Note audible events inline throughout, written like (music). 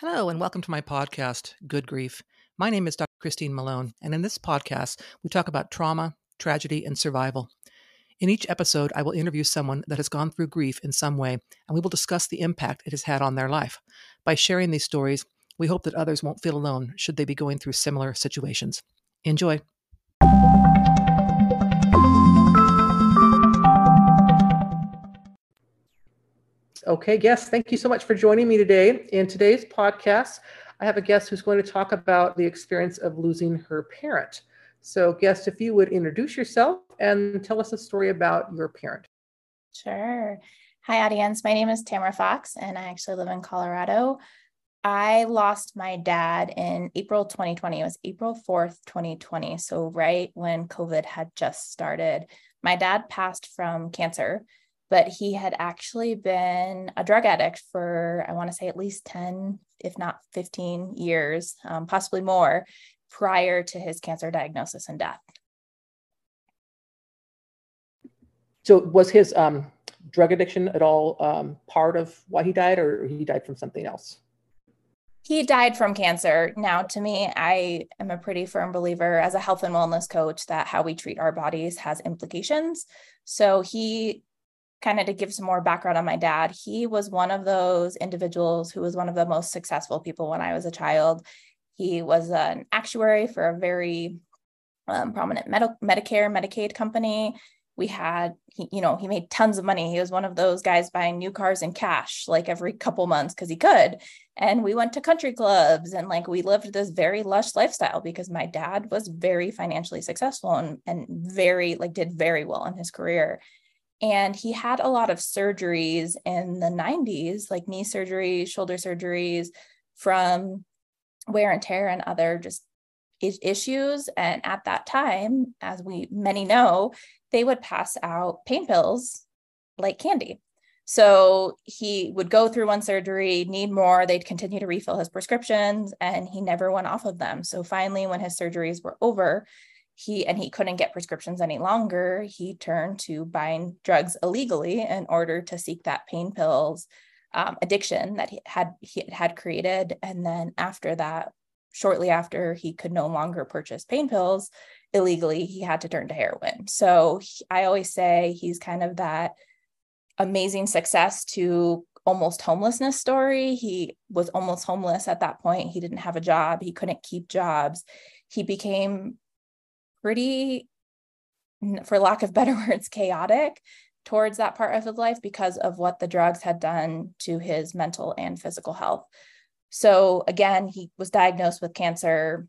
Hello, and welcome to my podcast, Good Grief. My name is Dr. Christine Malone, and in this podcast, we talk about trauma, tragedy, and survival. In each episode, I will interview someone that has gone through grief in some way, and we will discuss the impact it has had on their life. By sharing these stories, we hope that others won't feel alone should they be going through similar situations. Enjoy. Okay, guests, thank you so much for joining me today. In today's podcast, I have a guest who's going to talk about the experience of losing her parent. So, guest, if you would introduce yourself and tell us a story about your parent. Sure. Hi, audience. My name is Tamara Fox, and I actually live in Colorado. I lost my dad in April 2020. It was April 4th, 2020. So, right when COVID had just started. My dad passed from cancer but he had actually been a drug addict for, I want to say, at least 10, if not 15 years, um, possibly more, prior to his cancer diagnosis and death. So, was his um, drug addiction at all um, part of why he died, or he died from something else? He died from cancer. Now, to me, I am a pretty firm believer as a health and wellness coach that how we treat our bodies has implications. So, he kind of to give some more background on my dad, he was one of those individuals who was one of the most successful people when I was a child. He was an actuary for a very um, prominent med- Medicare, Medicaid company. We had, he, you know, he made tons of money. He was one of those guys buying new cars in cash like every couple months because he could. And we went to country clubs and like we lived this very lush lifestyle because my dad was very financially successful and, and very, like, did very well in his career and he had a lot of surgeries in the 90s, like knee surgeries, shoulder surgeries from wear and tear and other just issues. And at that time, as we many know, they would pass out pain pills like candy. So he would go through one surgery, need more, they'd continue to refill his prescriptions, and he never went off of them. So finally, when his surgeries were over, he and he couldn't get prescriptions any longer he turned to buying drugs illegally in order to seek that pain pills um, addiction that he had he had created. And then after that shortly after he could no longer purchase pain pills illegally he had to turn to heroin. So he, i always say he's kind of that amazing success to almost homelessness story. He was almost homeless at that point. He didn't have a job. He couldn't keep jobs. He became pretty, for lack of (laughs) better words, chaotic towards that part of his life because of what the drugs had done to his mental and physical health. So, again, he was diagnosed with cancer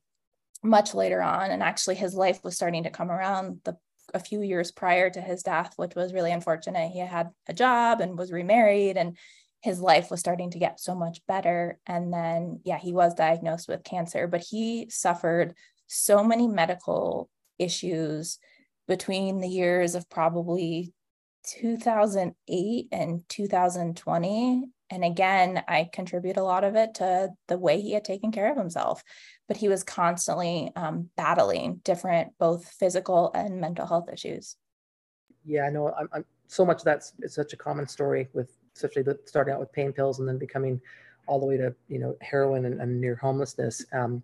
much later on, and actually, his life was starting to come around the a few years prior to his death, which was really unfortunate. He had a job and was remarried, and his life was starting to get so much better. And then, yeah, he was diagnosed with cancer, but he suffered so many medical issues between the years of probably 2008 and 2020 and again i contribute a lot of it to the way he had taken care of himself but he was constantly um, battling different both physical and mental health issues. Yeah i know i'm, I'm so much that's it's such a common story with especially the, starting out with pain pills and then becoming all the way to you know heroin and, and near homelessness. Um,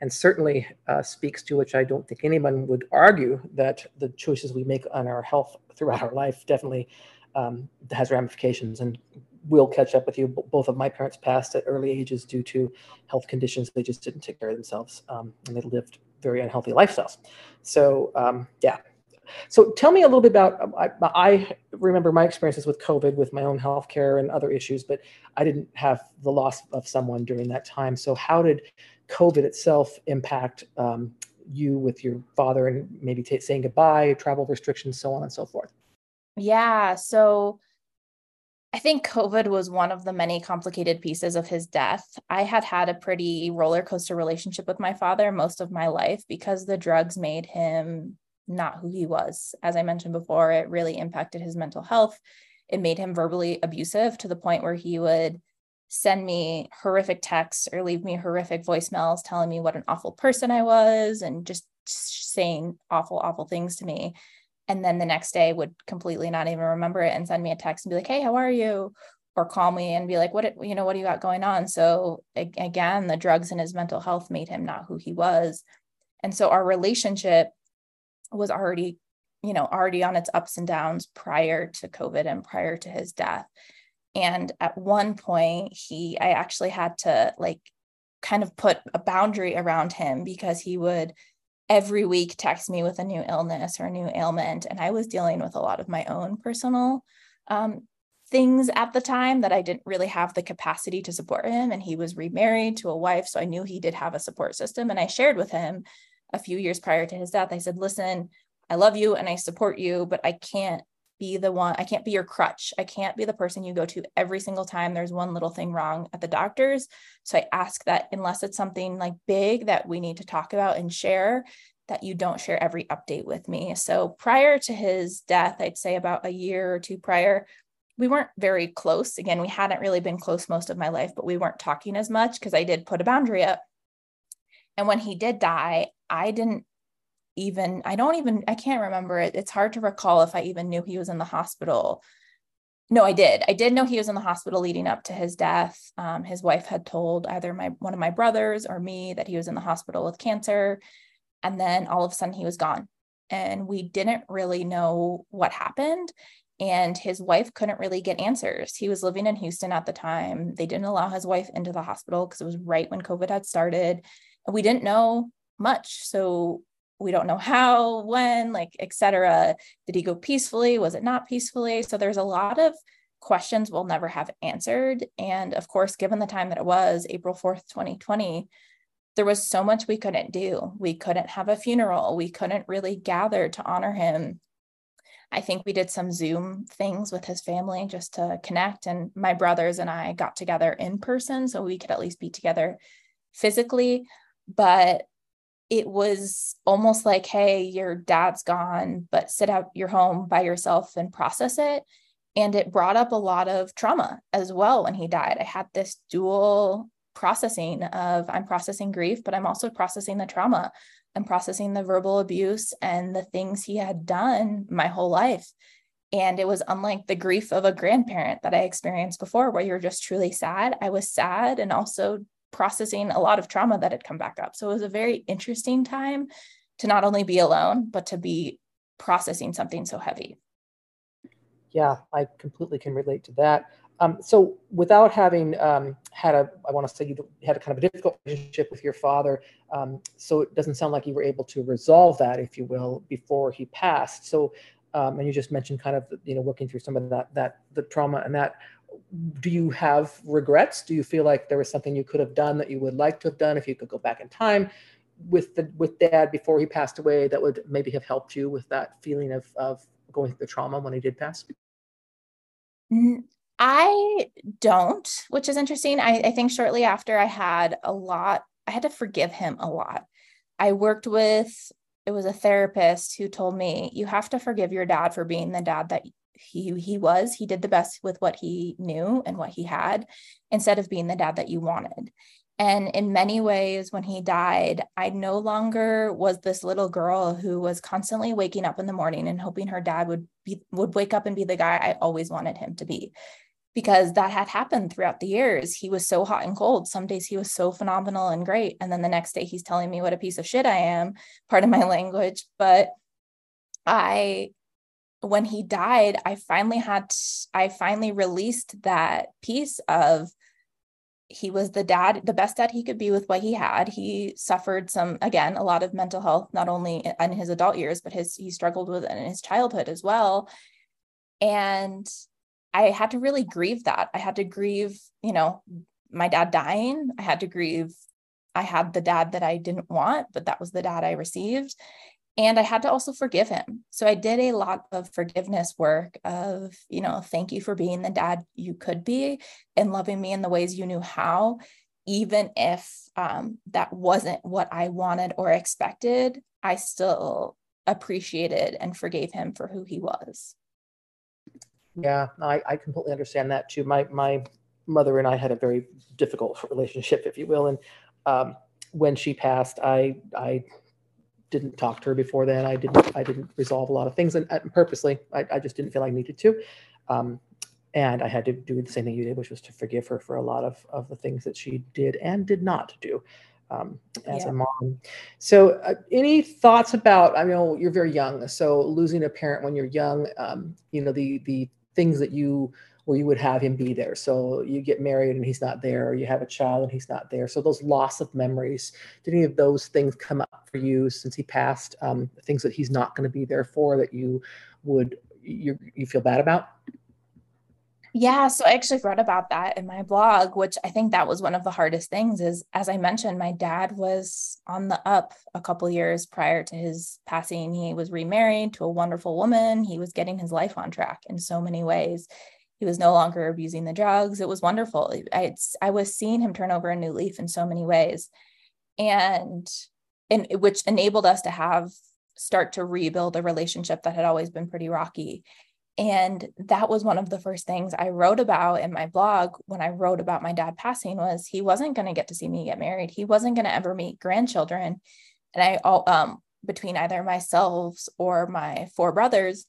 and certainly uh, speaks to which I don't think anyone would argue that the choices we make on our health throughout our life definitely um, has ramifications. And we'll catch up with you. Both of my parents passed at early ages due to health conditions. They just didn't take care of themselves, um, and they lived very unhealthy lifestyles. So um, yeah. So tell me a little bit about. Um, I, I, remember my experiences with COVID, with my own health care and other issues, but I didn't have the loss of someone during that time. So how did COVID itself impact um, you with your father and maybe t- saying goodbye, travel restrictions, so on and so forth? Yeah. So I think COVID was one of the many complicated pieces of his death. I had had a pretty roller coaster relationship with my father most of my life because the drugs made him not who he was. As I mentioned before, it really impacted his mental health. It made him verbally abusive to the point where he would send me horrific texts or leave me horrific voicemails telling me what an awful person I was and just saying awful, awful things to me. And then the next day would completely not even remember it and send me a text and be like, hey, how are you? or call me and be like, what, you know, what do you got going on? So again, the drugs and his mental health made him not who he was. And so our relationship was already, you know, already on its ups and downs prior to COVID and prior to his death. And at one point, he, I actually had to like kind of put a boundary around him because he would every week text me with a new illness or a new ailment. And I was dealing with a lot of my own personal um, things at the time that I didn't really have the capacity to support him. And he was remarried to a wife. So I knew he did have a support system. And I shared with him a few years prior to his death. I said, listen, I love you and I support you, but I can't be the one, I can't be your crutch. I can't be the person you go to every single time there's one little thing wrong at the doctor's. So I ask that unless it's something like big that we need to talk about and share, that you don't share every update with me. So prior to his death, I'd say about a year or two prior, we weren't very close. Again, we hadn't really been close most of my life, but we weren't talking as much because I did put a boundary up. And when he did die, I didn't even i don't even i can't remember it. It's hard to recall if i even knew he was in the hospital. No i did. I did know he was in the hospital leading up to his death. Um, his wife had told either my one of my brothers or me that he was in the hospital with cancer and then all of a sudden he was gone. And we didn't really know what happened and his wife couldn't really get answers. He was living in houston at the time. They didn't allow his wife into the hospital because it was right when covid had started. And we didn't know much. So we don't know how, when, like, etc. Did he go peacefully? Was it not peacefully? So there's a lot of questions we'll never have answered. And of course, given the time that it was, April 4th, 2020, there was so much we couldn't do. We couldn't have a funeral. We couldn't really gather to honor him. I think we did some Zoom things with his family just to connect. And my brothers and I got together in person so we could at least be together physically. But it was almost like, hey, your dad's gone, but sit out your home by yourself and process it. And it brought up a lot of trauma as well when he died. I had this dual processing of I'm processing grief, but I'm also processing the trauma. I'm processing the verbal abuse and the things he had done my whole life. And it was unlike the grief of a grandparent that I experienced before, where you're just truly sad. I was sad and also processing a lot of trauma that had come back up. So it was a very interesting time to not only be alone, but to be processing something so heavy. Yeah, I completely can relate to that. Um, so without having um, had a, I want to say you had a kind of a difficult relationship with your father. Um, so it doesn't sound like you were able to resolve that, if you will, before he passed. So, um, and you just mentioned kind of, you know, working through some of that, that the trauma and that do you have regrets? Do you feel like there was something you could have done that you would like to have done if you could go back in time with the with dad before he passed away that would maybe have helped you with that feeling of of going through the trauma when he did pass? Mm, I don't, which is interesting. I, I think shortly after I had a lot, I had to forgive him a lot. I worked with it was a therapist who told me you have to forgive your dad for being the dad that he he was he did the best with what he knew and what he had instead of being the dad that you wanted. And in many ways when he died i no longer was this little girl who was constantly waking up in the morning and hoping her dad would be would wake up and be the guy i always wanted him to be. Because that had happened throughout the years. He was so hot and cold. Some days he was so phenomenal and great. And then the next day he's telling me what a piece of shit i am part of my (laughs) language. But i when he died, I finally had, I finally released that piece of he was the dad, the best dad he could be with what he had. He suffered some, again, a lot of mental health, not only in his adult years, but his, he struggled with it in his childhood as well. And I had to really grieve that. I had to grieve, you know, my dad dying. I had to grieve I had the dad that I didn't want, but that was the dad I received and i had to also forgive him. So i did a lot of forgiveness work of you know thank you for being the dad you could be and loving me in the ways you knew how even if um, that wasn't what i wanted or expected i still appreciated and forgave him for who he was. Yeah i, I completely understand that too. My my mother and i had a very difficult relationship if you will. And um, when she passed i i didn't talk to her before then. I didn't I didn't resolve a lot of things and, purposely I, I, just didn't feel I needed to. Um, and I had to do the same thing you did, which was to forgive her for a lot of, of the things that she did and did not do um, as yeah. a mom. So, uh, any thoughts about? I know you're very young, so losing a parent when you're young, um, you know the the things that you where you would have him be there. So you get married and he's not there, or you have a child and he's not there. So those loss of memories, did any of those things come up for you since he passed? Um, things that he's not going to be there for that you would you you feel bad about? Yeah, so I actually wrote about that in my blog, which I think that was one of the hardest things is as I mentioned, my dad was on the up a couple years prior to his passing. He was remarried to a wonderful woman. He was getting his life on track in so many ways. He was no longer abusing the drugs. It was wonderful. I, I was seeing him turn over a new leaf in so many ways. And and which enabled us to have start to rebuild a relationship that had always been pretty rocky and that was one of the first things i wrote about in my blog when i wrote about my dad passing was he wasn't going to get to see me get married he wasn't going to ever meet grandchildren and i all um between either myself or my four brothers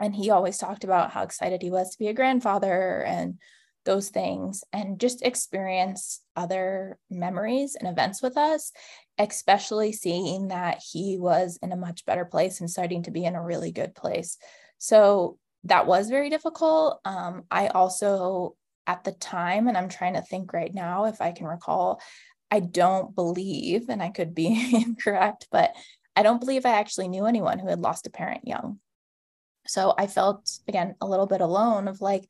and he always talked about how excited he was to be a grandfather and those things and just experience other memories and events with us especially seeing that he was in a much better place and starting to be in a really good place so that was very difficult. Um, I also, at the time, and I'm trying to think right now if I can recall, I don't believe, and I could be (laughs) incorrect, but I don't believe I actually knew anyone who had lost a parent young. So I felt, again, a little bit alone of like,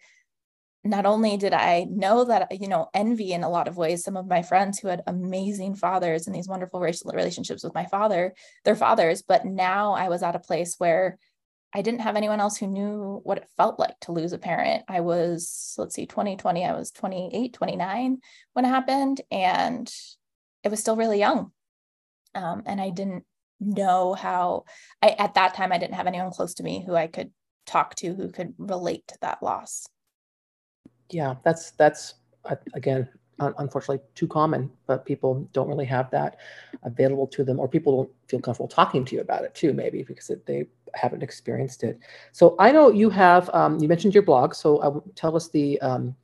not only did I know that, you know, envy in a lot of ways some of my friends who had amazing fathers and these wonderful racial relationships with my father, their fathers, but now I was at a place where I didn't have anyone else who knew what it felt like to lose a parent. I was, let's see, 2020, I was 28, 29 when it happened, and it was still really young. Um, and I didn't know how, I, at that time, I didn't have anyone close to me who I could talk to who could relate to that loss. Yeah, that's, that's, uh, again, unfortunately too common, but people don't really have that available to them, or people don't feel comfortable talking to you about it too, maybe because it, they haven't experienced it. So I know you have, um, you mentioned your blog, so I tell us the um,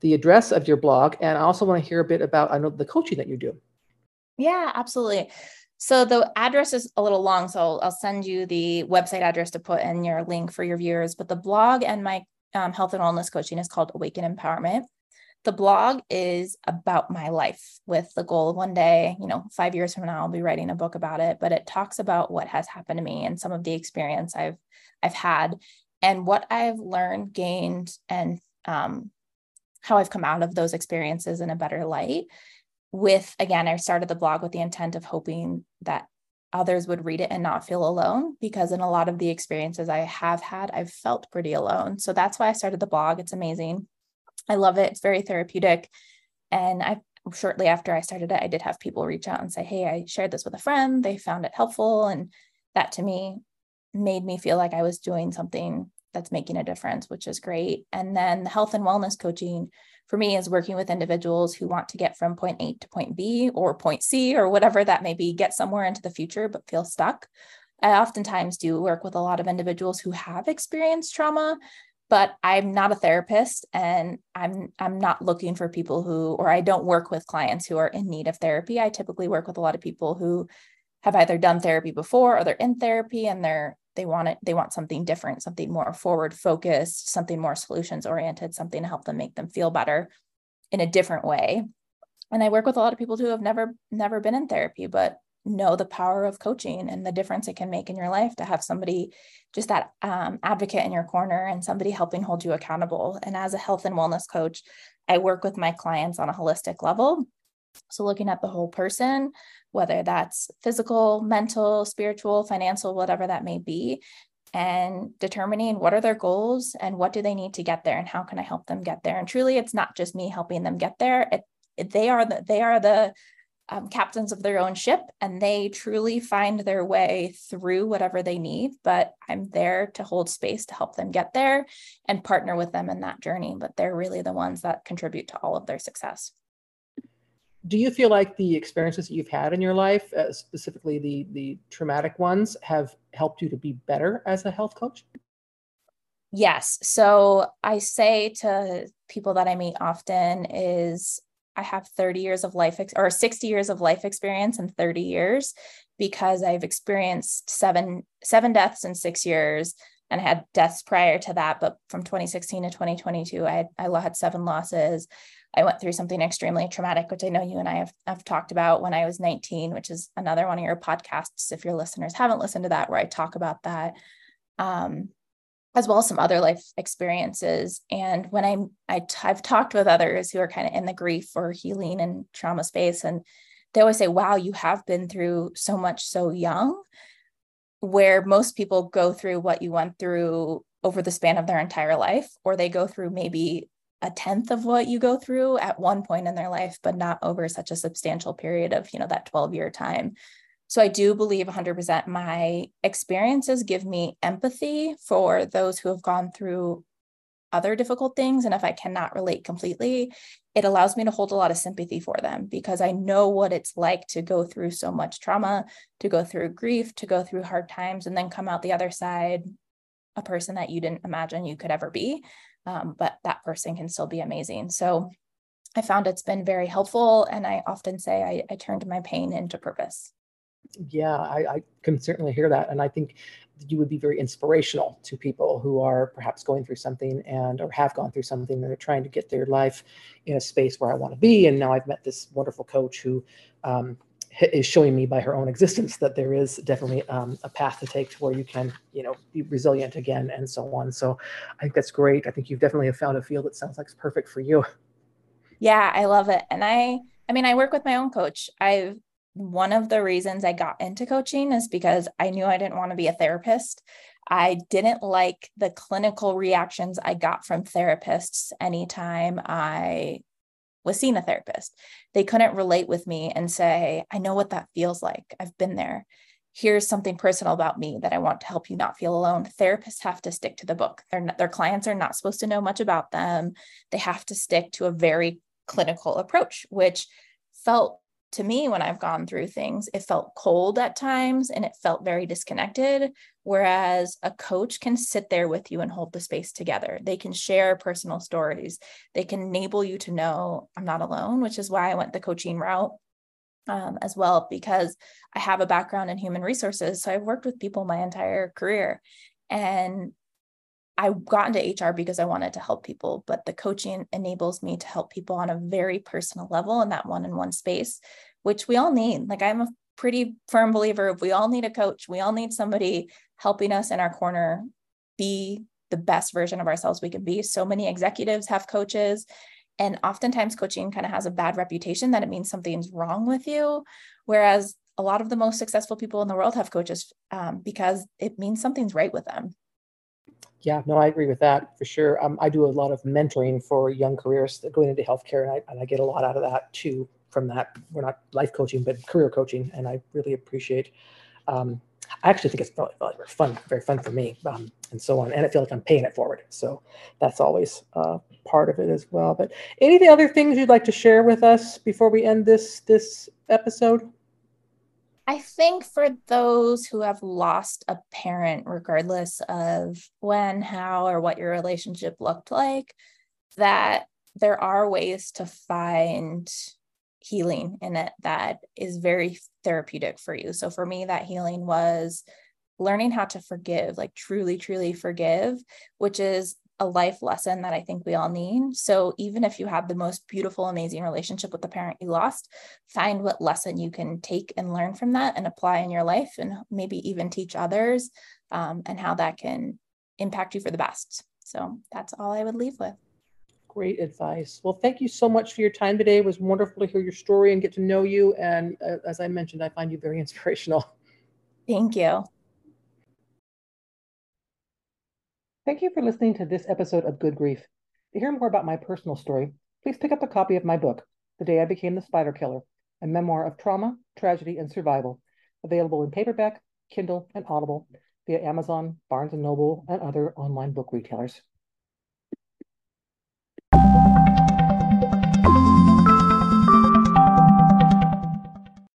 the address of your blog, and I also want to hear a bit about I know the coaching that you do. Yeah, absolutely. So the address is a little long, so I'll send you the website address to put in your link for your viewers. But the blog and my um, health and wellness coaching is called Awaken Empowerment the blog is about my life with the goal of one day, you know, five years from now, I'll be writing a book about it. But it talks about what has happened to me and some of the experience I've I've had and what I've learned, gained, and um, how I've come out of those experiences in a better light. With again, I started the blog with the intent of hoping that others would read it and not feel alone because in a lot of the experiences I have had, I've felt pretty alone. So that's why I started the blog. It's amazing. I love it. It's very therapeutic. And I shortly after I started it, I did have people reach out and say, Hey, I shared this with a friend. They found it helpful. And that to me made me feel like I was doing something that's making a difference, which is great. And then the health and wellness coaching for me is working with individuals who want to get from point A to point B or point C or whatever that may be, get somewhere into the future, but feel stuck. I oftentimes do work with a lot of individuals who have experienced trauma, but I'm not a therapist and I'm I'm not looking for people who or I don't work with clients who are in need of therapy. I typically work with a lot of people who have either done therapy before or they're in therapy and they're they want it they want something different, something more forward focused, something more solutions oriented, something to help them make them feel better in a different way. And I work with a lot of people who have never never been in therapy but know the power of coaching and the difference it can make in your life to have somebody just that um, advocate in your corner and somebody helping hold you accountable and as a health and wellness coach i work with my clients on a holistic level so looking at the whole person whether that's physical mental spiritual financial whatever that may be and determining what are their goals and what do they need to get there and how can i help them get there and truly it's not just me helping them get there it, they are the they are the um, captains of their own ship and they truly find their way through whatever they need. But I'm there to hold space to help them get there and partner with them in that journey. But they're really the ones that contribute to all of their success. Do you feel like the experiences that you've had in your life, uh, specifically the the traumatic ones, have helped you to be better as a health coach? Yes. So I say to people that I meet often is I have 30 years of life ex- or 60 years of life experience in 30 years because I've experienced seven seven deaths in 6 years and had deaths prior to that but from 2016 to 2022 I had, I had seven losses. I went through something extremely traumatic which I know you and I have, have talked about when I was 19 which is another one of your podcasts if your listeners haven't listened to that where I talk about that. Um, as well as some other life experiences. And when I'm, I I've talked with others who are kind of in the grief or healing and trauma space, and they always say, wow, you have been through so much so young, where most people go through what you went through over the span of their entire life, or they go through maybe a tenth of what you go through at one point in their life, but not over such a substantial period of, you know, that 12 year time. So I do believe 100% my experiences give me empathy for those who have gone through other difficult things. And if I cannot relate completely, it allows me to hold a lot of sympathy for them because I know what it's like to go through so much trauma, to go through grief, to go through hard times, and then come out the other side a person that you didn't imagine you could ever be. Um, but that person can still be amazing. So I found it's been very helpful. And I often say I, I turned my pain into purpose yeah, I, I, can certainly hear that. And I think you would be very inspirational to people who are perhaps going through something and or have gone through something and are trying to get their life in a space where I want to be. And now I've met this wonderful coach who um, is showing me by her own existence that there is definitely um, a path to take to where you can, you know, be resilient again and so on. So I think that's great. I think you've definitely found a field that sounds like it's perfect for you. Yeah, I love it. And I, I mean, I work with my own coach. I've one of the reasons I got into coaching is because I knew I didn't want to be a therapist. I didn't like the clinical reactions I got from therapists anytime I was seeing a therapist. They couldn't relate with me and say, I know what that feels like. I've been there. Here's something personal about me that I want to help you not feel alone. Therapists have to stick to the book. Not, their clients are not supposed to know much about them. They have to stick to a very clinical approach, which felt to me when I've gone through things, it felt cold at times and it felt very disconnected. Whereas a coach can sit there with you and hold the space together. They can share personal stories. They can enable you to know I'm not alone, which is why I went the coaching route um, as well, because I have a background in human resources. So I've worked with people my entire career. And I got into HR because I wanted to help people, but the coaching enables me to help people on a very personal level in that one on one space, which we all need. Like, I'm a pretty firm believer we all need a coach. We all need somebody helping us in our corner be the best version of ourselves we can be. So many executives have coaches, and oftentimes coaching kind of has a bad reputation that it means something's wrong with you. Whereas a lot of the most successful people in the world have coaches um, because it means something's right with them. Yeah, no, I agree with that for sure. Um, I do a lot of mentoring for young careers going into healthcare, and I, and I get a lot out of that too from that. We're not life coaching, but career coaching, and I really appreciate. Um, I actually think it's very, very fun, very fun for me, um, and so on. And I feel like I'm paying it forward, so that's always uh, part of it as well. But any other things you'd like to share with us before we end this this episode? I think for those who have lost a parent, regardless of when, how, or what your relationship looked like, that there are ways to find healing in it that is very therapeutic for you. So for me, that healing was learning how to forgive, like truly, truly forgive, which is a life lesson that I think we all need. So even if you have the most beautiful, amazing relationship with the parent you lost, find what lesson you can take and learn from that and apply in your life, and maybe even teach others, um, and how that can impact you for the best. So that's all I would leave with. Great advice. Well, thank you so much for your time today. It was wonderful to hear your story and get to know you. And uh, as I mentioned, I find you very (laughs) inspirational. Thank you. Thank you for listening to this episode of Good Grief. To hear more about my personal story, please pick up a copy of my book, The Day I Became the Spider Killer, a memoir of trauma, tragedy, and survival, available in paperback, Kindle, and Audible via Amazon, Barnes & Noble, and other online book retailers.